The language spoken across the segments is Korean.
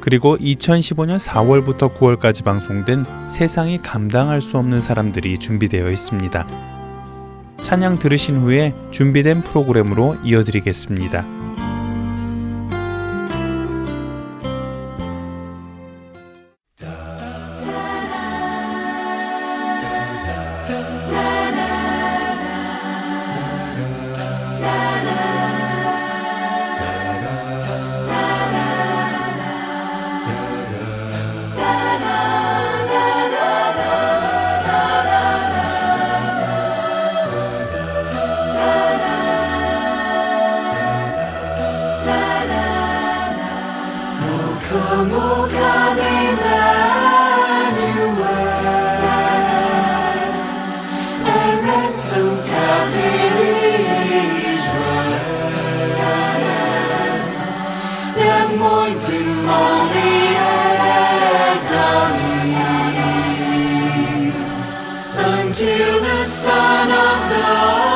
그리고 2015년 4월부터 9월까지 방송된 세상이 감당할 수 없는 사람들이 준비되어 있습니다. 찬양 들으신 후에 준비된 프로그램으로 이어드리겠습니다. until the Son of God.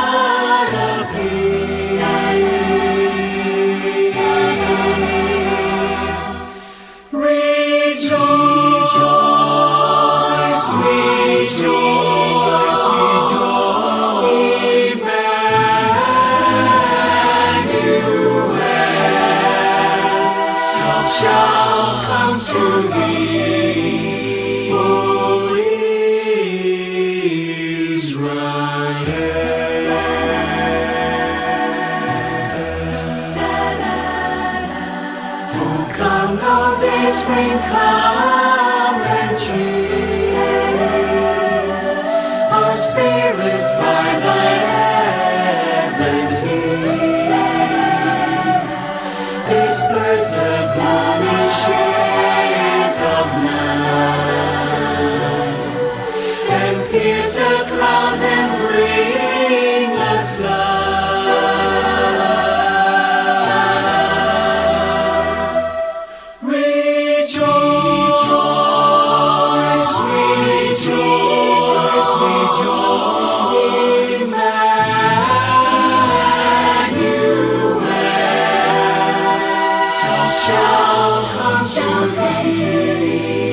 shall come to thee.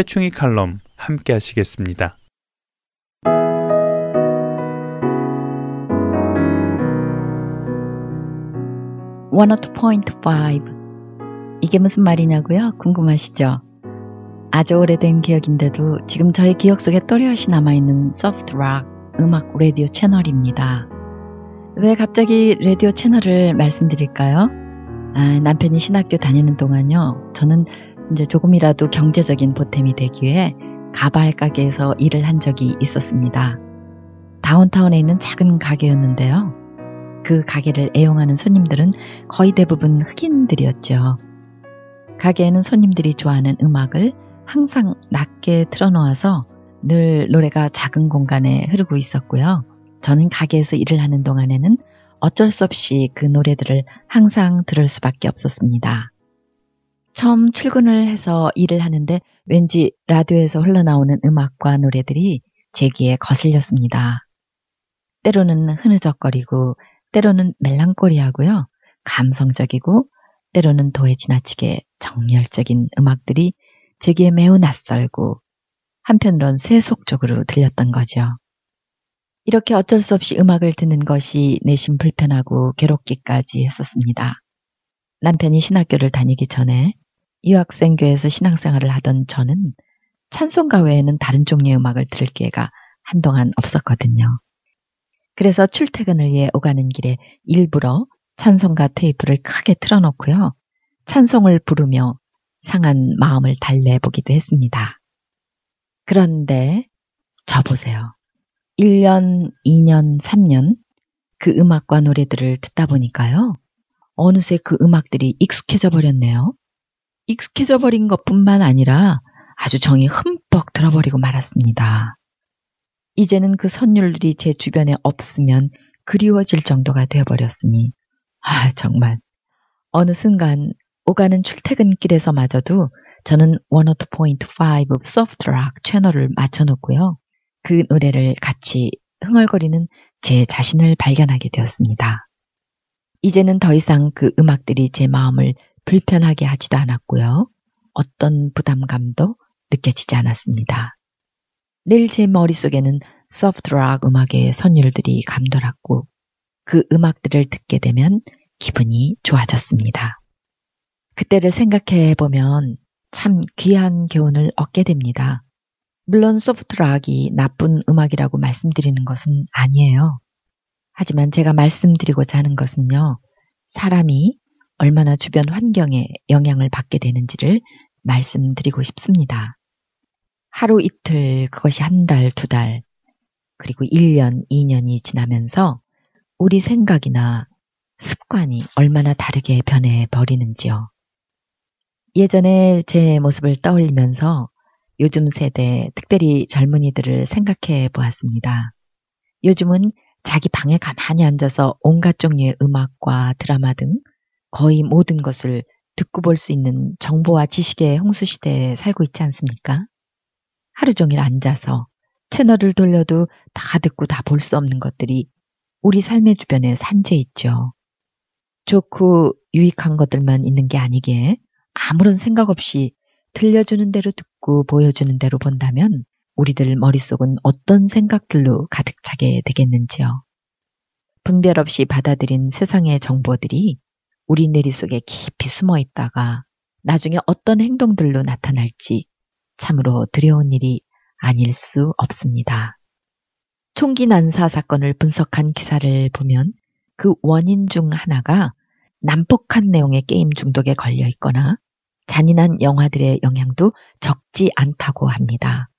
최충희 칼럼 함께 하시겠습니다. one point five 이게 무슨 말이냐고요? 궁금하시죠? 아주 오래된 기억인데도 지금 저의 기억 속에 또렷이 남아있는 소프트 락 음악 라디오 채널입니다. 왜 갑자기 라디오 채널을 말씀드릴까요? 아, 남편이 신학교 다니는 동안요. 저는 이제 조금이라도 경제적인 보탬이 되기 위해 가발 가게에서 일을 한 적이 있었습니다. 다운타운에 있는 작은 가게였는데요. 그 가게를 애용하는 손님들은 거의 대부분 흑인들이었죠. 가게에는 손님들이 좋아하는 음악을 항상 낮게 틀어놓아서 늘 노래가 작은 공간에 흐르고 있었고요. 저는 가게에서 일을 하는 동안에는 어쩔 수 없이 그 노래들을 항상 들을 수밖에 없었습니다. 처음 출근을 해서 일을 하는데 왠지 라디오에서 흘러나오는 음악과 노래들이 제 귀에 거슬렸습니다. 때로는 흐느적거리고 때로는 멜랑꼬리하고요. 감성적이고 때로는 도에 지나치게 정열적인 음악들이 제게 매우 낯설고 한편으론 세속적으로 들렸던 거죠. 이렇게 어쩔 수 없이 음악을 듣는 것이 내심 불편하고 괴롭기까지 했었습니다. 남편이 신학교를 다니기 전에 유학생교에서 신앙생활을 하던 저는 찬송가 외에는 다른 종류의 음악을 들을 기회가 한동안 없었거든요. 그래서 출퇴근을 위해 오가는 길에 일부러 찬송가 테이프를 크게 틀어놓고요. 찬송을 부르며 상한 마음을 달래보기도 했습니다. 그런데 저 보세요. 1년, 2년, 3년 그 음악과 노래들을 듣다 보니까요. 어느새 그 음악들이 익숙해져 버렸네요. 익숙해져 버린 것 뿐만 아니라 아주 정이 흠뻑 들어버리고 말았습니다. 이제는 그 선율들이 제 주변에 없으면 그리워질 정도가 되어버렸으니, 아, 정말. 어느 순간 오가는 출퇴근길에서마저도 저는 102.5 소프트락 채널을 맞춰놓고요. 그 노래를 같이 흥얼거리는 제 자신을 발견하게 되었습니다. 이제는 더 이상 그 음악들이 제 마음을 불편하게 하지도 않았고요. 어떤 부담감도 느껴지지 않았습니다. 늘 제 머릿속에는 소프트락 음악의 선율들이 감돌았고 그 음악들을 듣게 되면 기분이 좋아졌습니다. 그때를 생각해 보면 참 귀한 교훈을 얻게 됩니다. 물론 소프트락이 나쁜 음악이라고 말씀드리는 것은 아니에요. 하지만 제가 말씀드리고자 하는 것은요, 사람이 얼마나 주변 환경에 영향을 받게 되는지를 말씀드리고 싶습니다. 하루 이틀, 그것이 한 달, 두 달, 그리고 1년, 2년이 지나면서 우리 생각이나 습관이 얼마나 다르게 변해 버리는지요. 예전에 제 모습을 떠올리면서 요즘 세대, 특별히 젊은이들을 생각해 보았습니다. 요즘은 자기 방에 가만히 앉아서 온갖 종류의 음악과 드라마 등 거의 모든 것을 듣고 볼 수 있는 정보와 지식의 홍수 시대에 살고 있지 않습니까? 하루 종일 앉아서 채널을 돌려도 다 듣고 다 볼 수 없는 것들이 우리 삶의 주변에 산재 있죠. 좋고 유익한 것들만 있는 게 아니기에 아무런 생각 없이 들려주는 대로 듣고 보여주는 대로 본다면 우리들 머릿속은 어떤 생각들로 가득 차게 되겠는지요. 분별 없이 받아들인 세상의 정보들이 우리 내리 속에 깊이 숨어 있다가 나중에 어떤 행동들로 나타날지 참으로 두려운 일이 아닐 수 없습니다. 총기 난사 사건을 분석한 기사를 보면 그 원인 중 하나가 난폭한 내용의 게임 중독에 걸려 있거나 잔인한 영화들의 영향도 적지 않다고 합니다.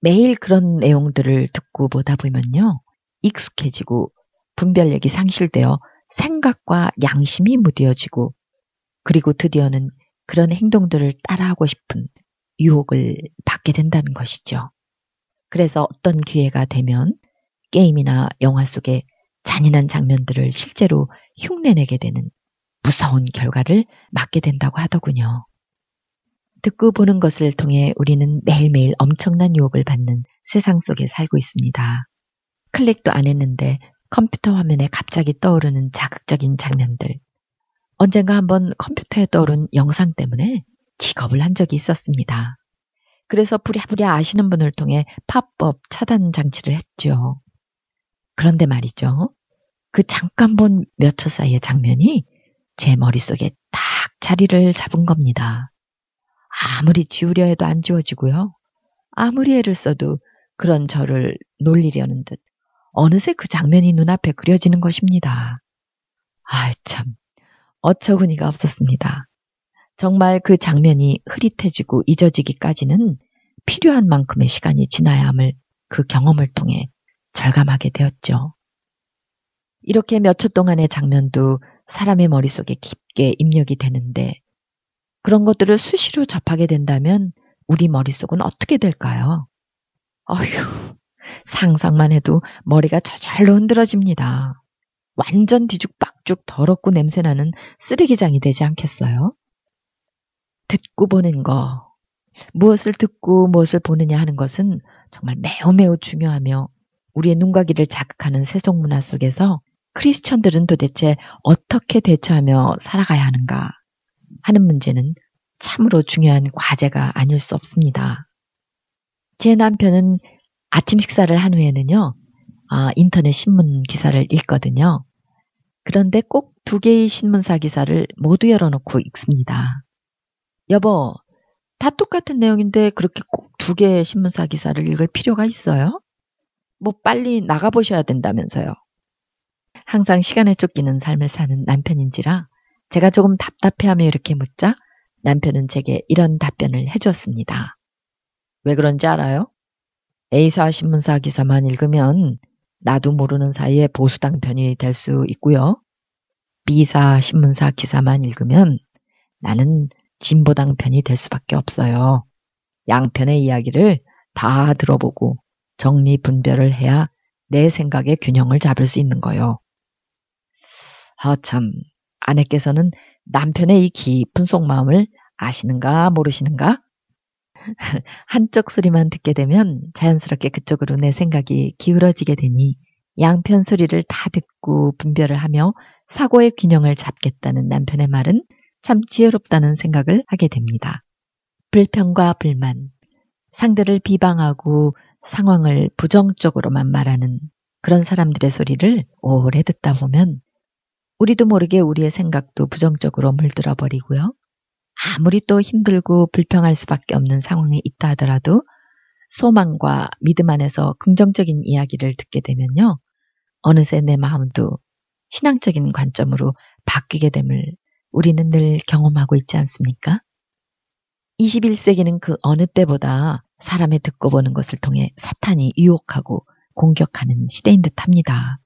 매일 그런 내용들을 듣고 보다 보면요. 익숙해지고 분별력이 상실되어 생각과 양심이 무뎌지고 그리고 드디어는 그런 행동들을 따라하고 싶은 유혹을 받게 된다는 것이죠. 그래서 어떤 기회가 되면 게임이나 영화 속에 잔인한 장면들을 실제로 흉내내게 되는 무서운 결과를 맞게 된다고 하더군요. 듣고 보는 것을 통해 우리는 매일매일 엄청난 유혹을 받는 세상 속에 살고 있습니다. 클릭도 안 했는데 컴퓨터 화면에 갑자기 떠오르는 자극적인 장면들. 언젠가 한번 컴퓨터에 떠오른 영상 때문에 기겁을 한 적이 있었습니다. 그래서 부랴부랴 아시는 분을 통해 팝법 차단 장치를 했죠. 그런데 말이죠. 그 잠깐 본 몇 초 사이의 장면이 제 머릿속에 딱 자리를 잡은 겁니다. 아무리 지우려 해도 안 지워지고요. 아무리 애를 써도 그런 저를 놀리려는 듯 어느새 그 장면이 눈앞에 그려지는 것입니다. 아, 참. 어처구니가 없었습니다. 정말 그 장면이 흐릿해지고 잊어지기까지는 필요한 만큼의 시간이 지나야 함을 그 경험을 통해 절감하게 되었죠. 이렇게 몇 초 동안의 장면도 사람의 머릿속에 깊게 입력이 되는데 그런 것들을 수시로 접하게 된다면 우리 머릿속은 어떻게 될까요? 어휴, 상상만 해도 머리가 저절로 흔들어집니다. 완전 뒤죽박죽 더럽고 냄새나는 쓰레기장이 되지 않겠어요? 듣고 보는 거, 무엇을 듣고 무엇을 보느냐 하는 것은 정말 매우 매우 중요하며 우리의 눈과 귀를 자극하는 세속 문화 속에서 크리스천들은 도대체 어떻게 대처하며 살아가야 하는가 하는 문제는 참으로 중요한 과제가 아닐 수 없습니다. 제 남편은 아침 식사를 한 후에는요, 아, 인터넷 신문 기사를 읽거든요. 그런데 꼭 두 개의 신문사 기사를 모두 열어놓고 읽습니다. 여보, 다 똑같은 내용인데 그렇게 꼭 두 개의 신문사 기사를 읽을 필요가 있어요? 뭐 빨리 나가보셔야 된다면서요. 항상 시간에 쫓기는 삶을 사는 남편인지라 제가 조금 답답해하며 이렇게 묻자 남편은 제게 이런 답변을 해주었습니다. 왜 그런지 알아요? A사 신문사 기사만 읽으면 나도 모르는 사이에 보수당 편이 될 수 있고요. B사 신문사 기사만 읽으면 나는 진보당 편이 될 수밖에 없어요. 양편의 이야기를 다 들어보고 정리 분별을 해야 내 생각의 균형을 잡을 수 있는 거요. 아, 참. 아내께서는 남편의 이 깊은 속마음을 아시는가 모르시는가? 한쪽 소리만 듣게 되면 자연스럽게 그쪽으로 내 생각이 기울어지게 되니 양편 소리를 다 듣고 분별을 하며 사고의 균형을 잡겠다는 남편의 말은 참 지혜롭다는 생각을 하게 됩니다. 불평과 불만, 상대를 비방하고 상황을 부정적으로만 말하는 그런 사람들의 소리를 오래 듣다 보면 우리도 모르게 우리의 생각도 부정적으로 물들어 버리고요. 아무리 또 힘들고 불평할 수밖에 없는 상황에 있다 하더라도 소망과 믿음 안에서 긍정적인 이야기를 듣게 되면요. 어느새 내 마음도 신앙적인 관점으로 바뀌게 됨을 우리는 늘 경험하고 있지 않습니까? 21세기는 그 어느 때보다 사람의 듣고 보는 것을 통해 사탄이 유혹하고 공격하는 시대인 듯 합니다.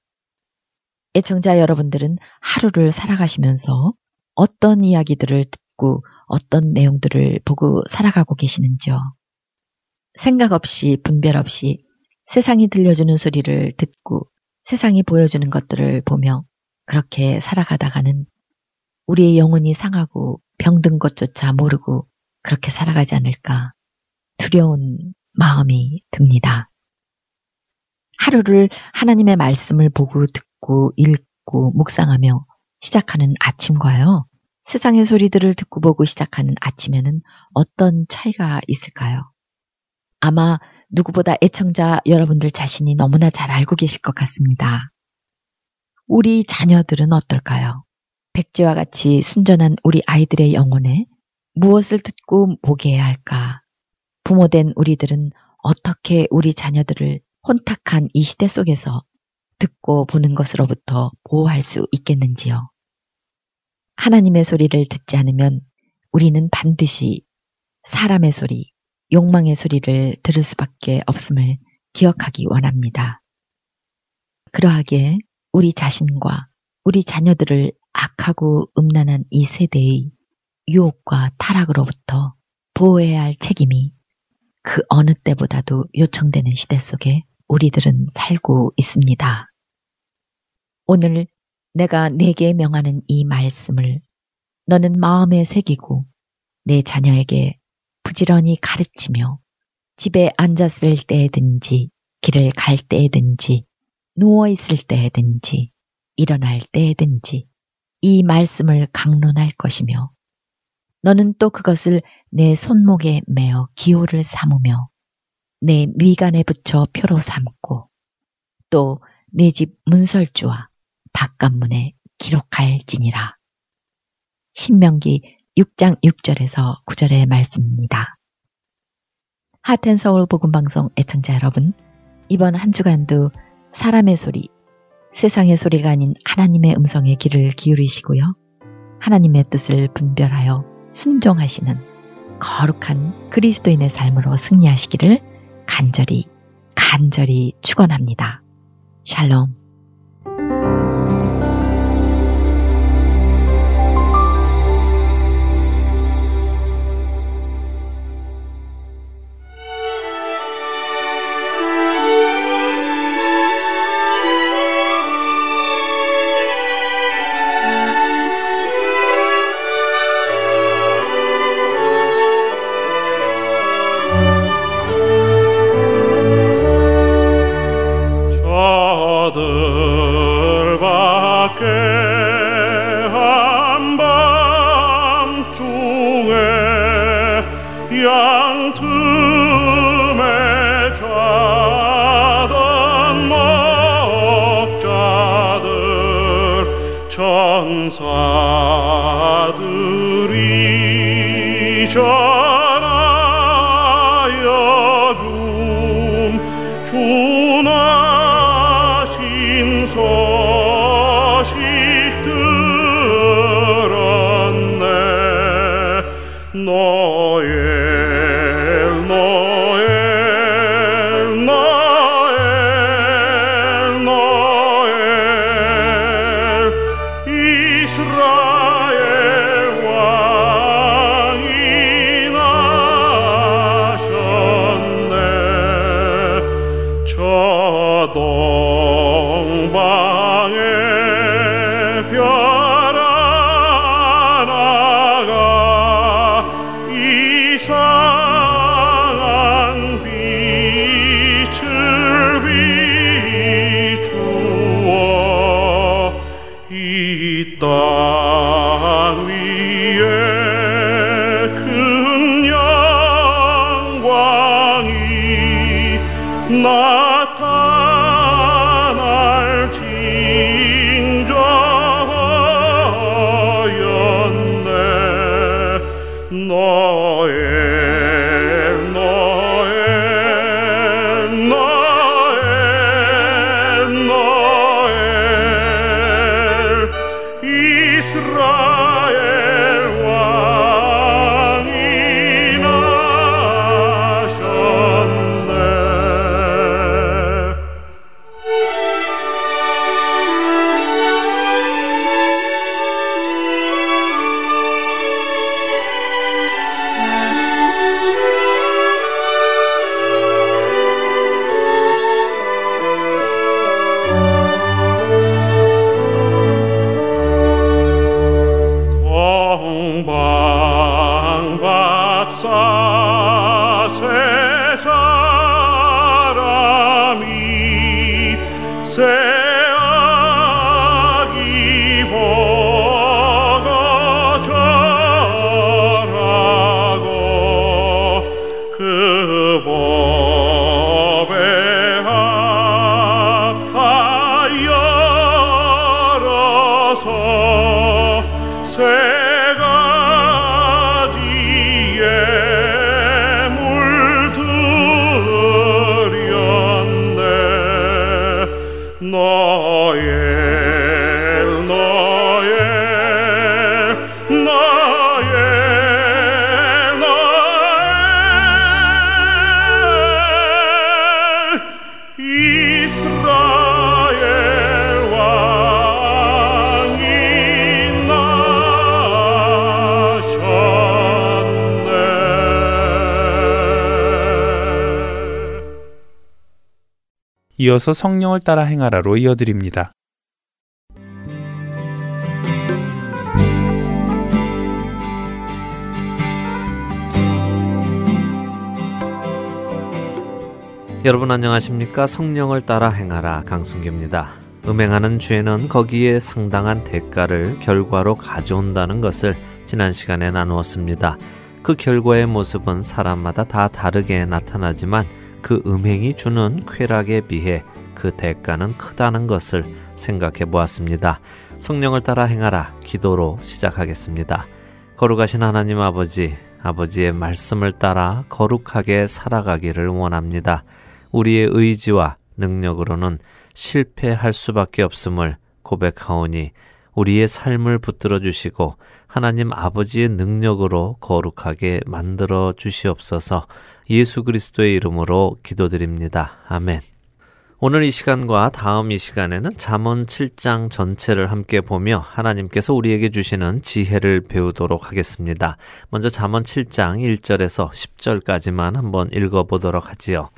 애청자 여러분들은 하루를 살아가시면서 어떤 이야기들을 듣고 어떤 내용들을 보고 살아가고 계시는지요? 생각 없이 분별 없이 세상이 들려주는 소리를 듣고 세상이 보여주는 것들을 보며 그렇게 살아가다가는 우리의 영혼이 상하고 병든 것조차 모르고 그렇게 살아가지 않을까 두려운 마음이 듭니다. 하루를 하나님의 말씀을 보고 듣고 읽고 묵상하며 시작하는 아침과요. 세상의 소리들을 듣고 보고 시작하는 아침에는 어떤 차이가 있을까요? 아마 누구보다 애청자 여러분들 자신이 너무나 잘 알고 계실 것 같습니다. 우리 자녀들은 어떨까요? 백제와 같이 순전한 우리 아이들의 영혼에 무엇을 듣고 보게 해야 할까? 부모된 우리들은 어떻게 우리 자녀들을 혼탁한 이 시대 속에서 듣고 보는 것으로부터 보호할 수 있겠는지요? 하나님의 소리를 듣지 않으면 우리는 반드시 사람의 소리, 욕망의 소리를 들을 수밖에 없음을 기억하기 원합니다. 그러하기에 우리 자신과 우리 자녀들을 악하고 음란한 이 세대의 유혹과 타락으로부터 보호해야 할 책임이 그 어느 때보다도 요청되는 시대 속에 우리들은 살고 있습니다. 오늘 내가 내게 명하는 이 말씀을 너는 마음에 새기고 내 자녀에게 부지런히 가르치며 집에 앉았을 때든지 길을 갈 때든지 누워 있을 때든지 일어날 때든지 이 말씀을 강론할 것이며 너는 또 그것을 내 손목에 매어 기호를 삼으며 내 미간에 붙여 표로 삼고 또 내 집 문설주와 바깥문에 기록할지니라. 신명기 6장 6절에서 9절의 말씀입니다. 하텐 서울 복음 방송 애청자 여러분, 이번 한 주간도 사람의 소리, 세상의 소리가 아닌 하나님의 음성에 귀를 기울이시고요. 하나님의 뜻을 분별하여 순종하시는 거룩한 그리스도인의 삶으로 승리하시기를 간절히, 간절히 축원합니다. 샬롬. Thank you. 이어서 성령을 따라 행하라로 이어드립니다. 여러분 안녕하십니까? 성령을 따라 행하라 강순규입니다. 음행하는 죄는 거기에 상당한 대가를 결과로 가져온다는 것을 지난 시간에 나누었습니다. 그 결과의 모습은 사람마다 다 다르게 나타나지만 그 음행이 주는 쾌락에 비해 그 대가는 크다는 것을 생각해 보았습니다. 성령을 따라 행하라 기도로 시작하겠습니다. 거룩하신 하나님 아버지, 아버지의 말씀을 따라 거룩하게 살아가기를 원합니다. 우리의 의지와 능력으로는 실패할 수밖에 없음을 고백하오니 우리의 삶을 붙들어 주시고 하나님 아버지의 능력으로 거룩하게 만들어 주시옵소서 예수 그리스도의 이름으로 기도드립니다. 아멘. 오늘 이 시간과 다음 이 시간에는 잠언 7장 전체를 함께 보며 하나님께서 우리에게 주시는 지혜를 배우도록 하겠습니다. 먼저 잠언 7장 1절에서 10절까지만 한번 읽어 보도록 하지요.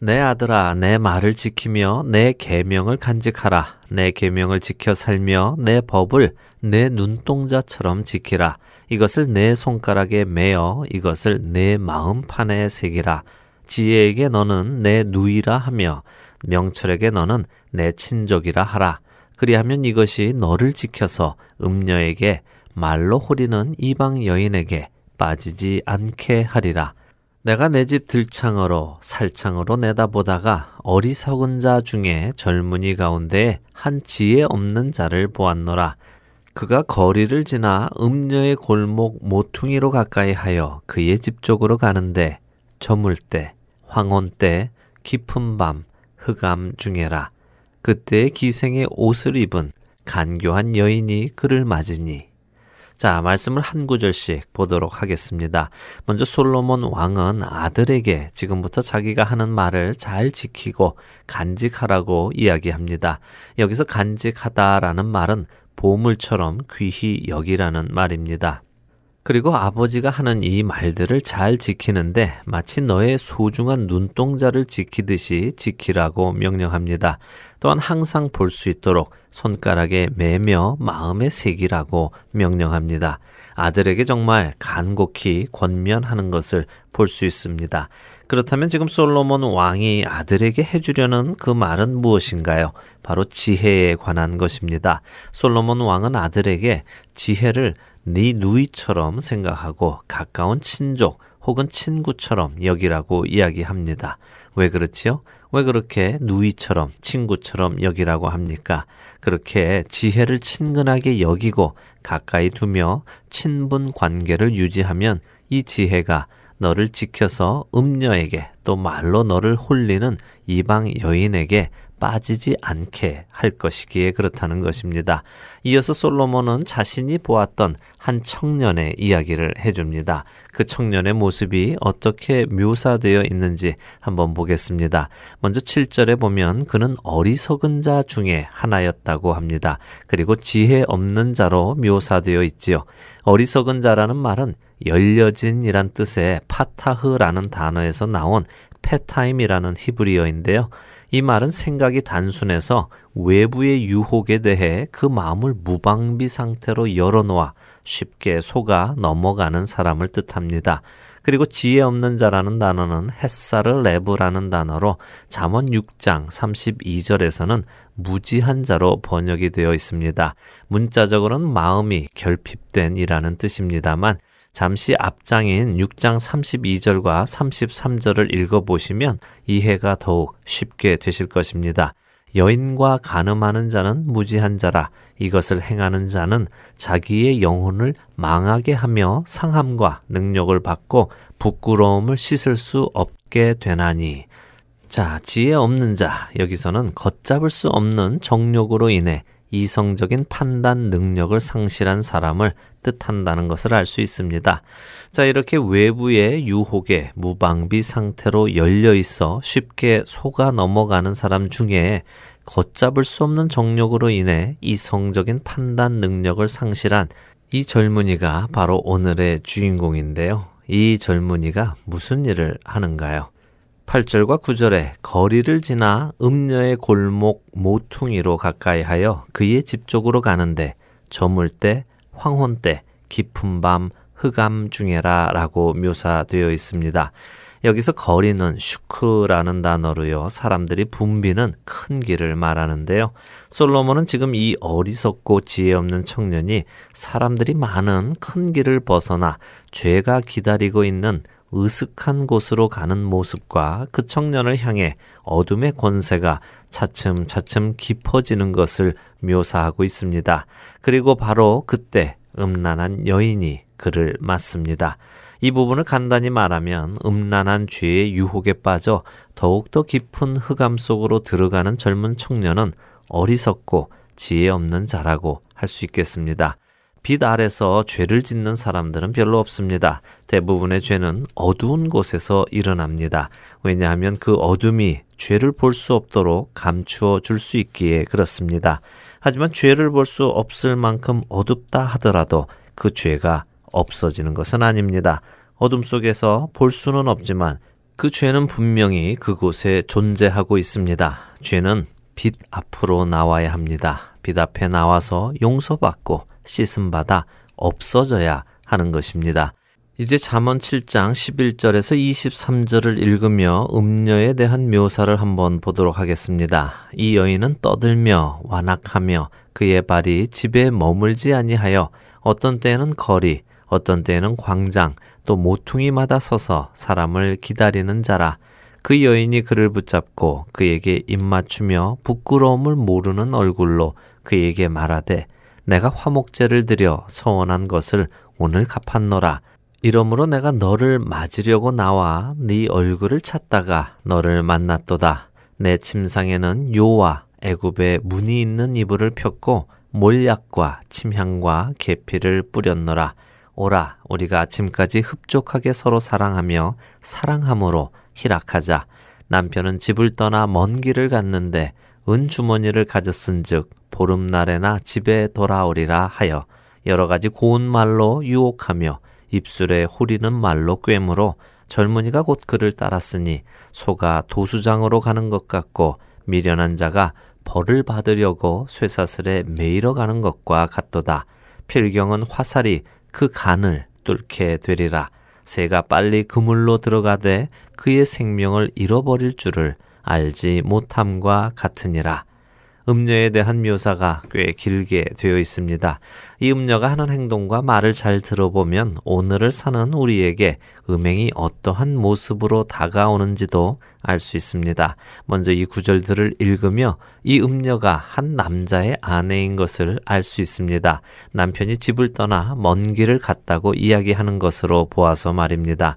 내 아들아 내 말을 지키며 내 계명을 간직하라 내 계명을 지켜 살며 내 법을 내 눈동자처럼 지키라 이것을 내 손가락에 매어 이것을 내 마음판에 새기라. 지혜에게 너는 내 누이라 하며 명철에게 너는 내 친족이라 하라. 그리하면 이것이 너를 지켜서 음녀에게 말로 호리는 이방 여인에게 빠지지 않게 하리라. 내가 내 집 들창으로 살창으로 내다보다가 어리석은 자 중에 젊은이 가운데 한 지혜 없는 자를 보았노라. 그가 거리를 지나 음녀의 골목 모퉁이로 가까이 하여 그의 집 쪽으로 가는데 저물 때, 황혼 때, 깊은 밤, 흑암 중에라. 그때 기생의 옷을 입은 간교한 여인이 그를 맞으니 자, 말씀을 한 구절씩 보도록 하겠습니다. 먼저 솔로몬 왕은 아들에게 지금부터 자기가 하는 말을 잘 지키고 간직하라고 이야기합니다. 여기서 간직하다라는 말은 보물처럼 귀히 여기라는 말입니다. 그리고 아버지가 하는 이 말들을 잘 지키는데 마치 너의 소중한 눈동자를 지키듯이 지키라고 명령합니다. 또한 항상 볼 수 있도록 손가락에 매며 마음에 새기라고 명령합니다. 아들에게 정말 간곡히 권면하는 것을 볼 수 있습니다. 그렇다면 지금 솔로몬 왕이 아들에게 해주려는 그 말은 무엇인가요? 바로 지혜에 관한 것입니다. 솔로몬 왕은 아들에게 지혜를 네 누이처럼 생각하고 가까운 친족 혹은 친구처럼 여기라고 이야기합니다. 왜 그렇지요? 왜 그렇게 누이처럼 친구처럼 여기라고 합니까? 그렇게 지혜를 친근하게 여기고 가까이 두며 친분 관계를 유지하면 이 지혜가 너를 지켜서 음녀에게 또 말로 너를 홀리는 이방 여인에게 빠지지 않게 할 것이기에 그렇다는 것입니다. 이어서 솔로몬은 자신이 보았던 한 청년의 이야기를 해줍니다. 그 청년의 모습이 어떻게 묘사되어 있는지 한번 보겠습니다. 먼저 7절에 보면 그는 어리석은 자 중에 하나였다고 합니다. 그리고 지혜 없는 자로 묘사되어 있지요. 어리석은 자라는 말은 열려진이란 뜻의 파타흐라는 단어에서 나온 פתאים이라는 히브리어인데요. 이 말은 생각이 단순해서 외부의 유혹에 대해 그 마음을 무방비 상태로 열어놓아 쉽게 속아 넘어가는 사람을 뜻합니다. 그리고 지혜 없는 자라는 단어는 חסר לב라는 단어로 잠언 6장 32절에서는 무지한 자로 번역이 되어 있습니다. 문자적으로는 마음이 결핍된 이라는 뜻입니다만 잠시 앞장인 6장 32절과 33절을 읽어보시면 이해가 더욱 쉽게 되실 것입니다. 여인과 가늠하는 자는 무지한 자라. 이것을 행하는 자는 자기의 영혼을 망하게 하며 상함과 능력을 받고 부끄러움을 씻을 수 없게 되나니. 자 지혜 없는 자. 여기서는 걷잡을 수 없는 정욕으로 인해 이성적인 판단 능력을 상실한 사람을 뜻한다는 것을 알 수 있습니다. 자, 이렇게 외부의 유혹에 무방비 상태로 열려 있어 쉽게 속아 넘어가는 사람 중에 걷잡을 수 없는 정력으로 인해 이성적인 판단 능력을 상실한 이 젊은이가 바로 오늘의 주인공인데요. 이 젊은이가 무슨 일을 하는가요? 8절과 9절에 거리를 지나 음녀의 골목 모퉁이로 가까이 하여 그의 집 쪽으로 가는데 저물 때, 황혼 때, 깊은 밤, 흑암 중에라 라고 묘사되어 있습니다. 여기서 거리는 슈크라는 단어로요. 사람들이 붐비는 큰 길을 말하는데요. 솔로몬은 지금 이 어리석고 지혜 없는 청년이 사람들이 많은 큰 길을 벗어나 죄가 기다리고 있는 으슥한 곳으로 가는 모습과 그 청년을 향해 어둠의 권세가 차츰차츰 깊어지는 것을 묘사하고 있습니다. 그리고 바로 그때 음란한 여인이 그를 맞습니다. 이 부분을 간단히 말하면 음란한 죄의 유혹에 빠져 더욱더 깊은 흑암 속으로 들어가는 젊은 청년은 어리석고 지혜 없는 자라고 할 수 있겠습니다. 빛 아래서 죄를 짓는 사람들은 별로 없습니다. 대부분의 죄는 어두운 곳에서 일어납니다. 왜냐하면 그 어둠이 죄를 볼 수 없도록 감추어 줄 수 있기에 그렇습니다. 하지만 죄를 볼 수 없을 만큼 어둡다 하더라도 그 죄가 없어지는 것은 아닙니다. 어둠 속에서 볼 수는 없지만 그 죄는 분명히 그곳에 존재하고 있습니다. 죄는 빛 앞으로 나와야 합니다. 빛 앞에 나와서 용서받고 씻음받아 없어져야 하는 것입니다. 이제 잠언 7장 11절에서 23절을 읽으며 음녀에 대한 묘사를 한번 보도록 하겠습니다. 이 여인은 떠들며 완악하며 그의 발이 집에 머물지 아니하여 어떤 때에는 거리, 어떤 때에는 광장, 또 모퉁이마다 서서 사람을 기다리는 자라. 그 여인이 그를 붙잡고 그에게 입맞추며 부끄러움을 모르는 얼굴로 그에게 말하되 내가 화목제를 드려 서원한 것을 오늘 갚았노라. 이러므로 내가 너를 맞으려고 나와 네 얼굴을 찾다가 너를 만났도다. 내 침상에는 요와 애굽의 문이 있는 이불을 폈고 몰약과 침향과 계피를 뿌렸노라. 오라 우리가 아침까지 흡족하게 서로 사랑하며 사랑함으로 희락하자. 남편은 집을 떠나 먼 길을 갔는데 은 주머니를 가졌은즉 보름날에나 집에 돌아오리라 하여 여러 가지 고운 말로 유혹하며 입술에 호리는 말로 꿰물어 젊은이가 곧 그를 따랐으니 소가 도수장으로 가는 것 같고 미련한 자가 벌을 받으려고 쇠사슬에 매이러 가는 것과 같도다. 필경은 화살이 그 간을 뚫게 되리라. 새가 빨리 그물로 들어가되 그의 생명을 잃어버릴 줄을 알지 못함과 같으니라. 음녀에 대한 묘사가 꽤 길게 되어 있습니다. 이 음녀가 하는 행동과 말을 잘 들어보면 오늘을 사는 우리에게 음행이 어떠한 모습으로 다가오는지도 알 수 있습니다. 먼저 이 구절들을 읽으며 이 음녀가 한 남자의 아내인 것을 알 수 있습니다. 남편이 집을 떠나 먼 길을 갔다고 이야기하는 것으로 보아서 말입니다.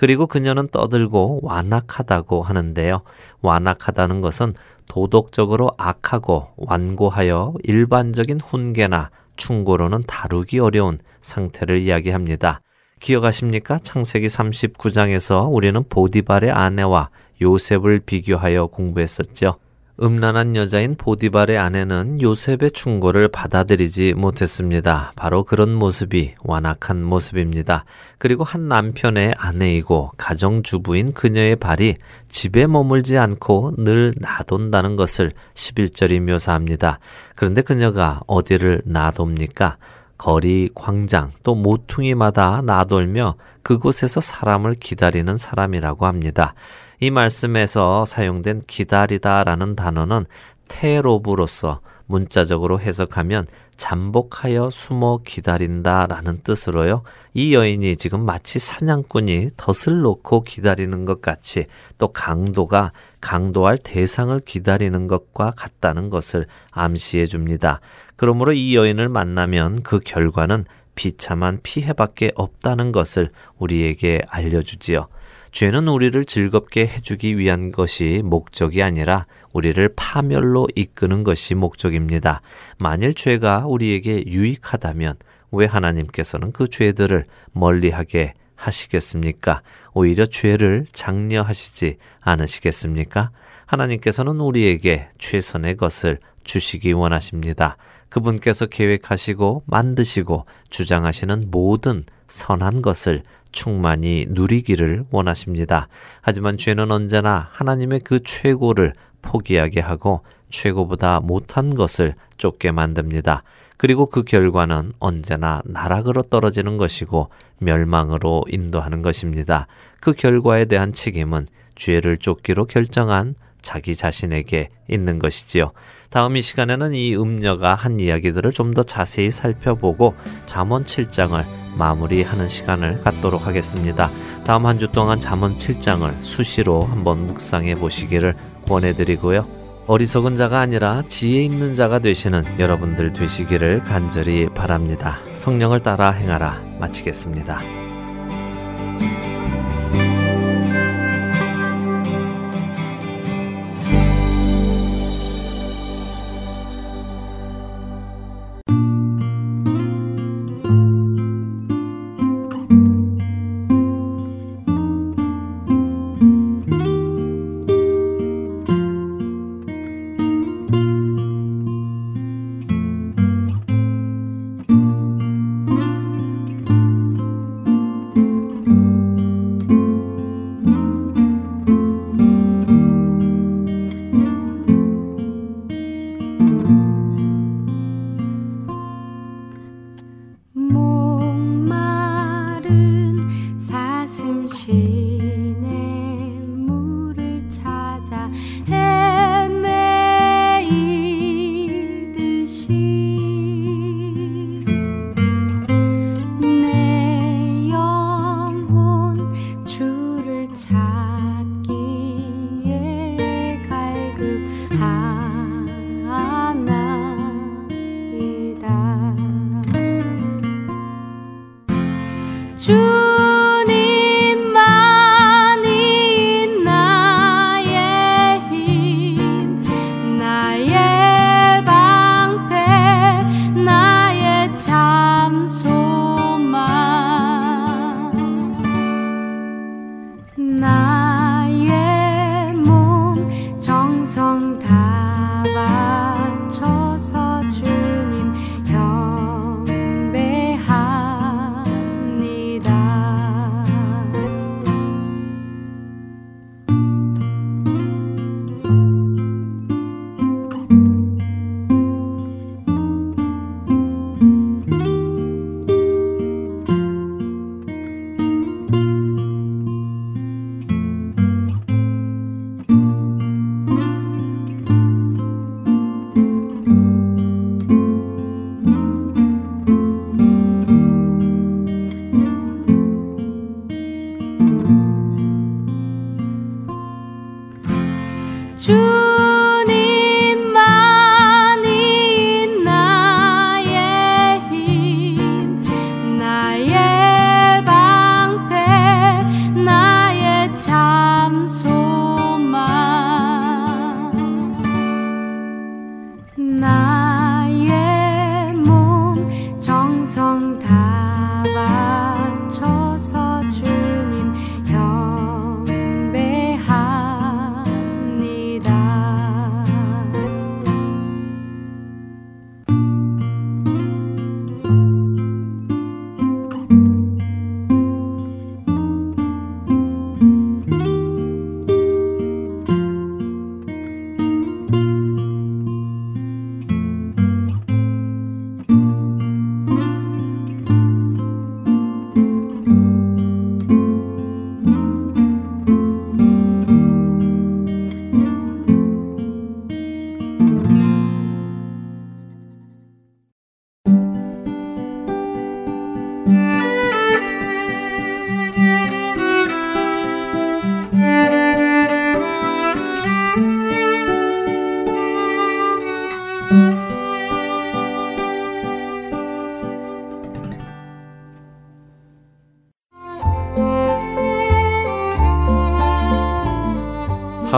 그리고 그녀는 떠들고 완악하다고 하는데요. 완악하다는 것은 도덕적으로 악하고 완고하여 일반적인 훈계나 충고로는 다루기 어려운 상태를 이야기합니다. 기억하십니까? 창세기 39장에서 우리는 보디발의 아내와 요셉을 비교하여 공부했었죠. 음란한 여자인 보디발의 아내는 요셉의 충고를 받아들이지 못했습니다. 바로 그런 모습이 완악한 모습입니다. 그리고 한 남편의 아내이고 가정주부인 그녀의 발이 집에 머물지 않고 늘 나돈다는 것을 11절이 묘사합니다. 그런데 그녀가 어디를 나돕니까? 거리, 광장, 또 모퉁이마다 나돌며 그곳에서 사람을 기다리는 사람이라고 합니다. 이 말씀에서 사용된 기다리다라는 단어는 테로브로서 문자적으로 해석하면 잠복하여 숨어 기다린다라는 뜻으로요. 이 여인이 지금 마치 사냥꾼이 덫을 놓고 기다리는 것 같이 또 강도가 강도할 대상을 기다리는 것과 같다는 것을 암시해 줍니다. 그러므로 이 여인을 만나면 그 결과는 비참한 피해밖에 없다는 것을 우리에게 알려주지요. 죄는 우리를 즐겁게 해주기 위한 것이 목적이 아니라 우리를 파멸로 이끄는 것이 목적입니다. 만일 죄가 우리에게 유익하다면 왜 하나님께서는 그 죄들을 멀리하게 하시겠습니까? 오히려 죄를 장려하시지 않으시겠습니까? 하나님께서는 우리에게 최선의 것을 주시기 원하십니다. 그분께서 계획하시고 만드시고 주장하시는 모든 선한 것을 충만히 누리기를 원하십니다. 하지만 죄는 언제나 하나님의 그 최고를 포기하게 하고 최고보다 못한 것을 쫓게 만듭니다. 그리고 그 결과는 언제나 나락으로 떨어지는 것이고 멸망으로 인도하는 것입니다. 그 결과에 대한 책임은 죄를 쫓기로 결정한 자기 자신에게 있는 것이지요. 다음 이 시간에는 이 음녀가 한 이야기들을 좀 더 자세히 살펴보고 잠언 7장을 마무리하는 시간을 갖도록 하겠습니다. 다음 한 주 동안 잠언 7장을 수시로 한번 묵상해 보시기를 권해드리고요. 어리석은 자가 아니라 지혜 있는 자가 되시는 여러분들 되시기를 간절히 바랍니다. 성령을 따라 행하라 마치겠습니다.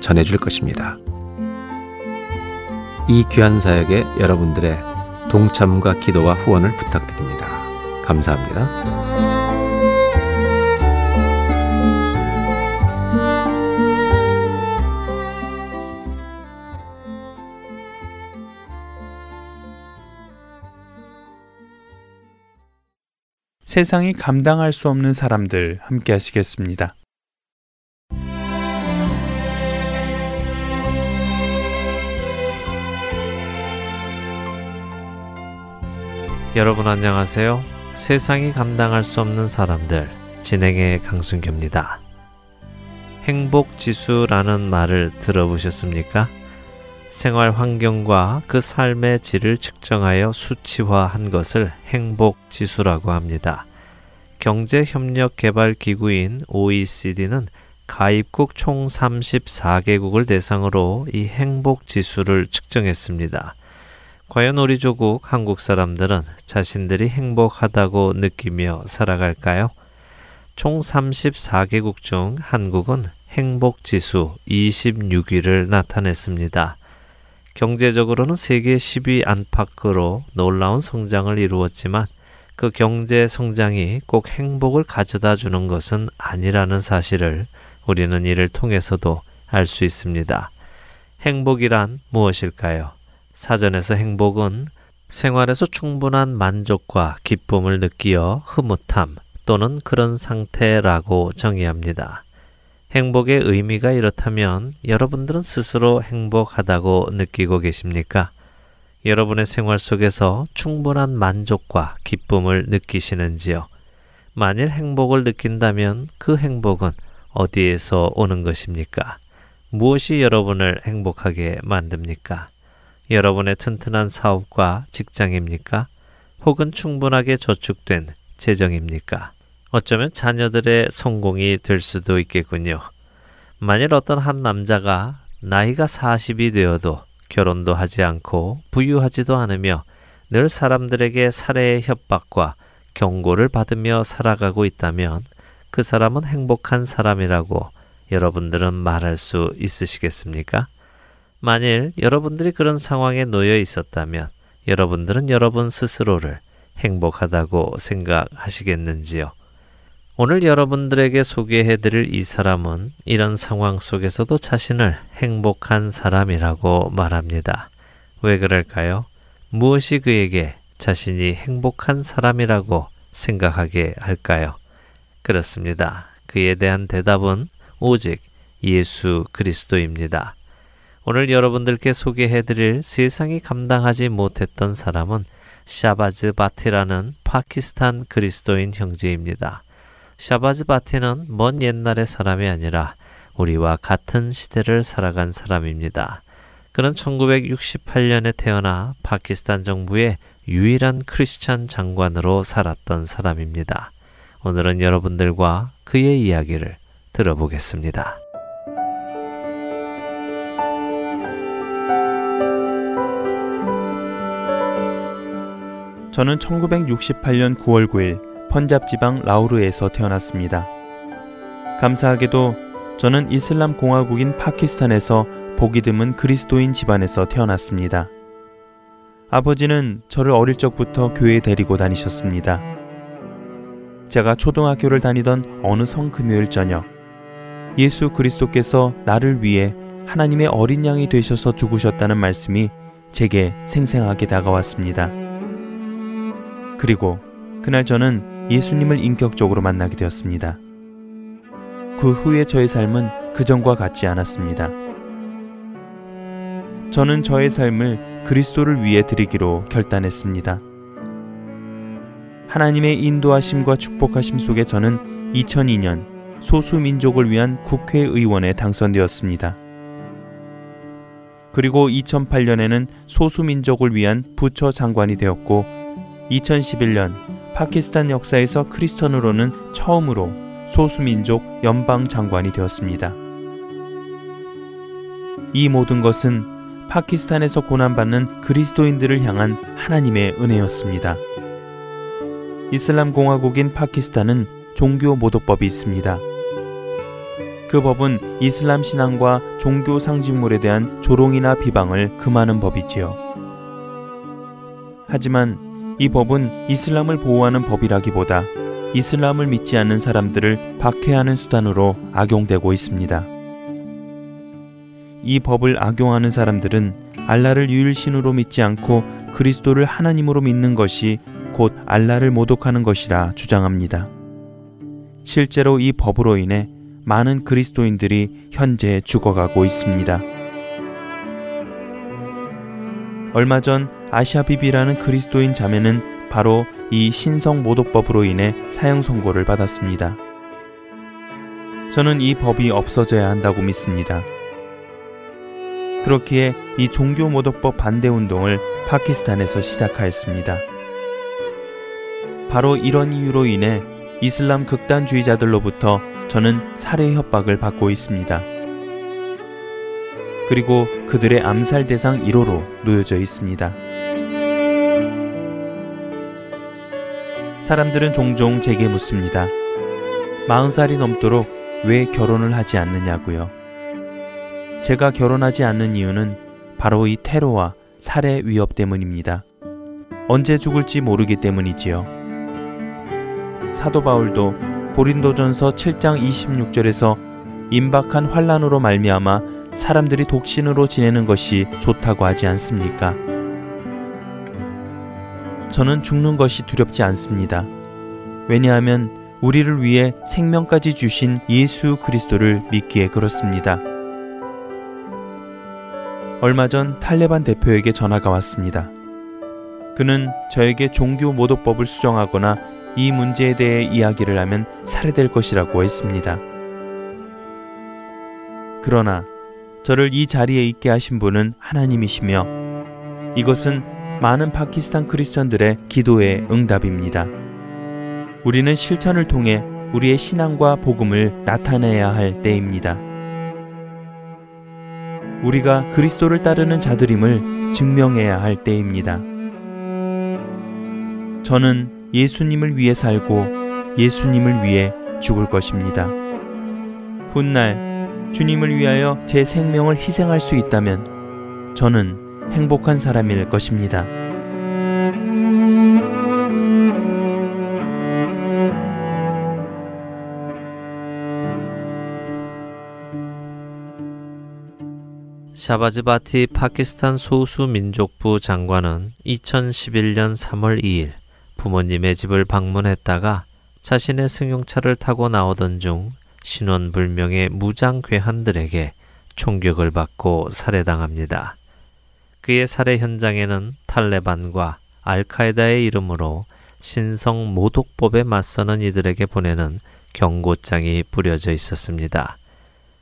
전해줄 것입니다. 이 귀한 사역에 여러분들의 동참과 기도와 후원을 부탁드립니다. 감사합니다. 세상이 감당할 수 없는 사람들 함께 하시겠습니다. 여러분 안녕하세요. 세상이 감당할 수 없는 사람들 진행의 강순규입니다. 행복 지수라는 말을 들어보셨습니까? 생활 환경과 그 삶의 질을 측정하여 수치화한 것을 행복 지수라고 합니다. 경제협력개발기구인 OECD는 가입국 총 34개국을 대상으로 이 행복 지수를 측정했습니다. 과연 우리 조국 한국 사람들은 자신들이 행복하다고 느끼며 살아갈까요? 총 34개국 중 한국은 행복 지수 26위를 나타냈습니다. 경제적으로는 세계 10위 안팎으로 놀라운 성장을 이루었지만 그 경제 성장이 꼭 행복을 가져다 주는 것은 아니라는 사실을 우리는 이를 통해서도 알 수 있습니다. 행복이란 무엇일까요? 사전에서 행복은 생활에서 충분한 만족과 기쁨을 느끼어 흐뭇함 또는 그런 상태라고 정의합니다. 행복의 의미가 이렇다면 여러분들은 스스로 행복하다고 느끼고 계십니까? 여러분의 생활 속에서 충분한 만족과 기쁨을 느끼시는지요? 만일 행복을 느낀다면 그 행복은 어디에서 오는 것입니까? 무엇이 여러분을 행복하게 만듭니까? 여러분의 튼튼한 사업과 직장입니까? 혹은 충분하게 저축된 재정입니까? 어쩌면 자녀들의 성공이 될 수도 있겠군요. 만일 어떤 한 남자가 나이가 40이 되어도 결혼도 하지 않고 부유하지도 않으며 늘 사람들에게 살해의 협박과 경고를 받으며 살아가고 있다면 그 사람은 행복한 사람이라고 여러분들은 말할 수 있으시겠습니까? 만일 여러분들이 그런 상황에 놓여 있었다면 여러분들은 여러분 스스로를 행복하다고 생각하시겠는지요? 오늘 여러분들에게 소개해 드릴 이 사람은 이런 상황 속에서도 자신을 행복한 사람이라고 말합니다. 왜 그럴까요? 무엇이 그에게 자신이 행복한 사람이라고 생각하게 할까요? 그렇습니다. 그에 대한 대답은 오직 예수 그리스도입니다. 오늘 여러분들께 소개해 드릴 세상이 감당하지 못했던 사람은 샤바즈 바티라는 파키스탄 그리스도인 형제입니다. 샤바즈 바티는 먼 옛날의 사람이 아니라 우리와 같은 시대를 살아간 사람입니다. 그는 1968년에 태어나 파키스탄 정부의 유일한 크리스찬 장관으로 살았던 사람입니다. 오늘은 여러분들과 그의 이야기를 들어보겠습니다. 저는 1968년 9월 9일 펀잡 지방 라우르에서 태어났습니다. 감사하게도 저는 이슬람 공화국인 파키스탄에서 보기 드문 그리스도인 집안에서 태어났습니다. 아버지는 저를 어릴 적부터 교회에 데리고 다니셨습니다. 제가 초등학교를 다니던 어느 성 금요일 저녁, 예수 그리스도께서 나를 위해 하나님의 어린 양이 되셔서 죽으셨다는 말씀이 제게 생생하게 다가왔습니다. 그리고 그날 저는 예수님을 인격적으로 만나게 되었습니다. 그 후에 저의 삶은 그전과 같지 않았습니다. 저는 저의 삶을 그리스도를 위해 드리기로 결단했습니다. 하나님의 인도하심과 축복하심 속에 저는 2002년 소수민족을 위한 국회의원에 당선되었습니다. 그리고 2008년에는 소수민족을 위한 부처 장관이 되었고 2011년 파키스탄 역사에서 크리스천으로는 처음으로 소수민족 연방 장관이 되었습니다. 이 모든 것은 파키스탄에서 고난받는 그리스도인들을 향한 하나님의 은혜였습니다. 이슬람 공화국인 파키스탄은 종교 모독법이 있습니다. 그 법은 이슬람 신앙과 종교 상징물에 대한 조롱이나 비방을 금하는 법이지요. 하지만 이 법은 이슬람을 보호하는 법이라기보다 이슬람을 믿지 않는 사람들을 박해하는 수단으로 악용되고 있습니다. 이 법을 악용하는 사람들은 알라를 유일신으로 믿지 않고 그리스도를 하나님으로 믿는 것이 곧 알라를 모독하는 것이라 주장합니다. 실제로 이 법으로 인해 많은 그리스도인들이 현재 죽어가고 있습니다. 얼마 전 아시아비비라는 그리스도인 자매는 바로 이 신성 모독법으로 인해 사형 선고를 받았습니다. 저는 이 법이 없어져야 한다고 믿습니다. 그렇기에 이 종교 모독법 반대 운동을 파키스탄에서 시작하였습니다. 바로 이런 이유로 인해 이슬람 극단주의자들로부터 저는 살해 협박을 받고 있습니다. 그리고 그들의 암살 대상 1호로 놓여져 있습니다. 사람들은 종종 제게 묻습니다. 40살이 넘도록 왜 결혼을 하지 않느냐고요. 제가 결혼하지 않는 이유는 바로 이 테러와 살해 위협 때문입니다. 언제 죽을지 모르기 때문이지요. 사도 바울도 고린도전서 7장 26절에서 임박한 환란으로 말미암아 사람들이 독신으로 지내는 것이 좋다고 하지 않습니까? 저는 죽는 것이 두렵지 않습니다. 왜냐하면 우리를 위해 생명까지 주신 예수 그리스도를 믿기에 그렇습니다. 얼마 전 탈레반 대표에게 전화가 왔습니다. 그는 저에게 종교 모독법을 수정하거나 이 문제에 대해 이야기를 하면 살해될 것이라고 했습니다. 그러나 저를 이 자리에 있게 하신 분은 하나님이시며 이것은 많은 파키스탄 크리스천들의 기도의 응답입니다. 우리는 실천을 통해 우리의 신앙과 복음을 나타내야 할 때입니다. 우리가 그리스도를 따르는 자들임을 증명해야 할 때입니다. 저는 예수님을 위해 살고 예수님을 위해 죽을 것입니다. 훗날 주님을 위하여 제 생명을 희생할 수 있다면 저는 행복한 사람일 것입니다. 샤바즈 바티 파키스탄 소수민족부 장관은 2011년 3월 2일 부모님의 집을 방문했다가 자신의 승용차를 타고 나오던 중 신원불명의 무장 괴한들에게 총격을 받고 살해당합니다. 그의 살해 현장에는 탈레반과 알카에다의 이름으로 신성 모독법에 맞서는 이들에게 보내는 경고장이 뿌려져 있었습니다.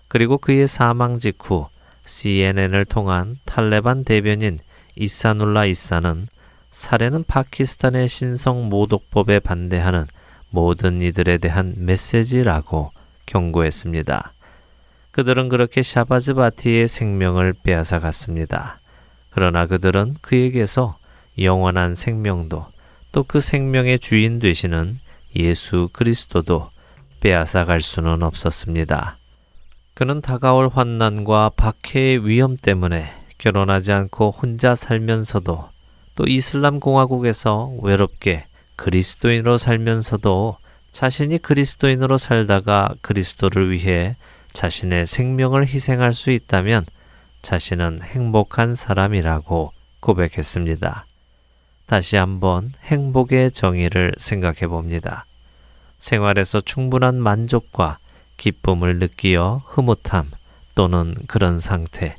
그리고 그의 사망 직후 CNN을 통한 탈레반 대변인 이사눌라 이사는 살해는 파키스탄의 신성 모독법에 반대하는 모든 이들에 대한 메시지라고 경고했습니다. 그들은 그렇게 샤바즈 바티의 생명을 빼앗아 갔습니다. 그러나 그들은 그에게서 영원한 생명도 또 그 생명의 주인 되시는 예수 그리스도도 빼앗아 갈 수는 없었습니다. 그는 다가올 환난과 박해의 위험 때문에 결혼하지 않고 혼자 살면서도 또 이슬람 공화국에서 외롭게 그리스도인으로 살면서도 자신이 그리스도인으로 살다가 그리스도를 위해 자신의 생명을 희생할 수 있다면 자신은 행복한 사람이라고 고백했습니다. 다시 한번 행복의 정의를 생각해 봅니다. 생활에서 충분한 만족과 기쁨을 느끼어 흐뭇함 또는 그런 상태.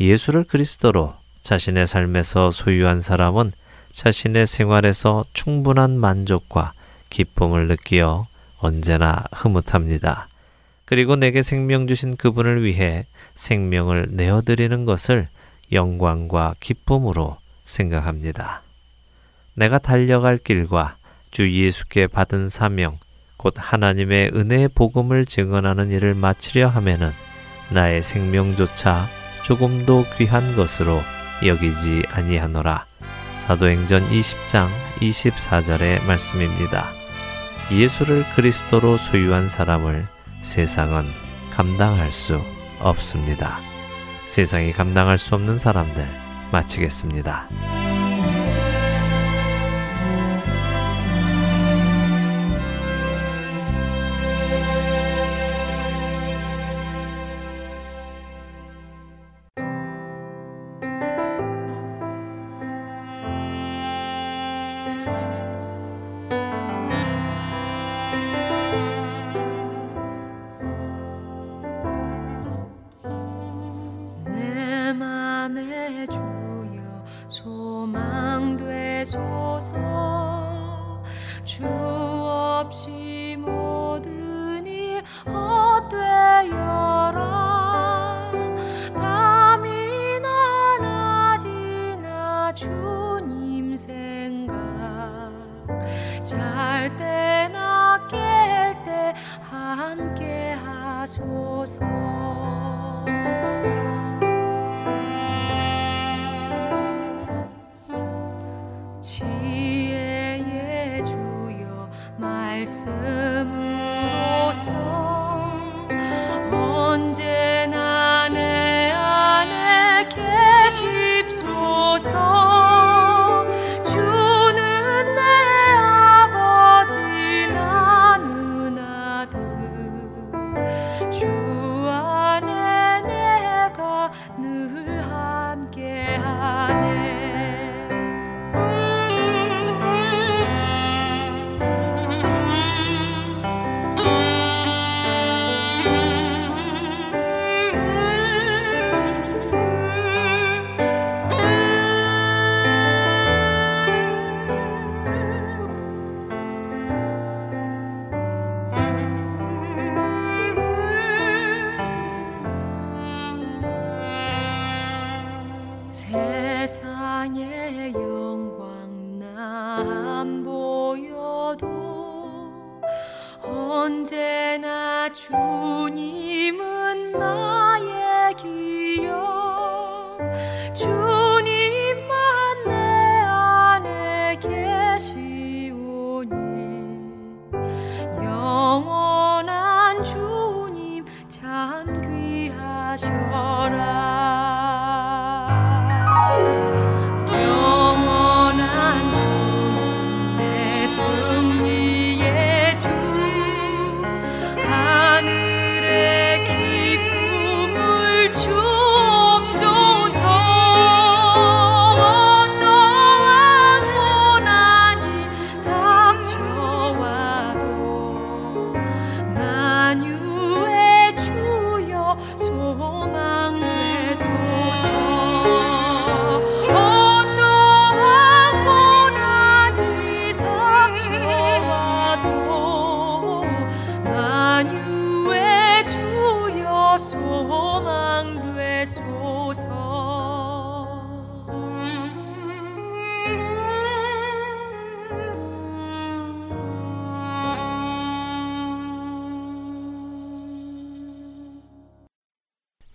예수를 그리스도로 자신의 삶에서 소유한 사람은 자신의 생활에서 충분한 만족과 기쁨을 느끼어 언제나 흐뭇합니다. 그리고 내게 생명 주신 그분을 위해 생명을 내어드리는 것을 영광과 기쁨으로 생각합니다. 내가 달려갈 길과 주 예수께 받은 사명, 곧 하나님의 은혜의 복음을 증언하는 일을 마치려 하면은 나의 생명조차 조금도 귀한 것으로 여기지 아니하노라. 사도행전 20장 24절의 말씀입니다. 예수를 그리스도로 소유한 사람을 세상은 감당할 수 없습니다. 세상이 감당할 수 없는 사람들 마치겠습니다.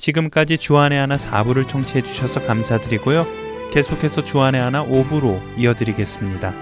지금까지 주안의 하나 4부를 청취해 주셔서 감사드리고요. 계속해서 주안의 하나 5부로 이어드리겠습니다.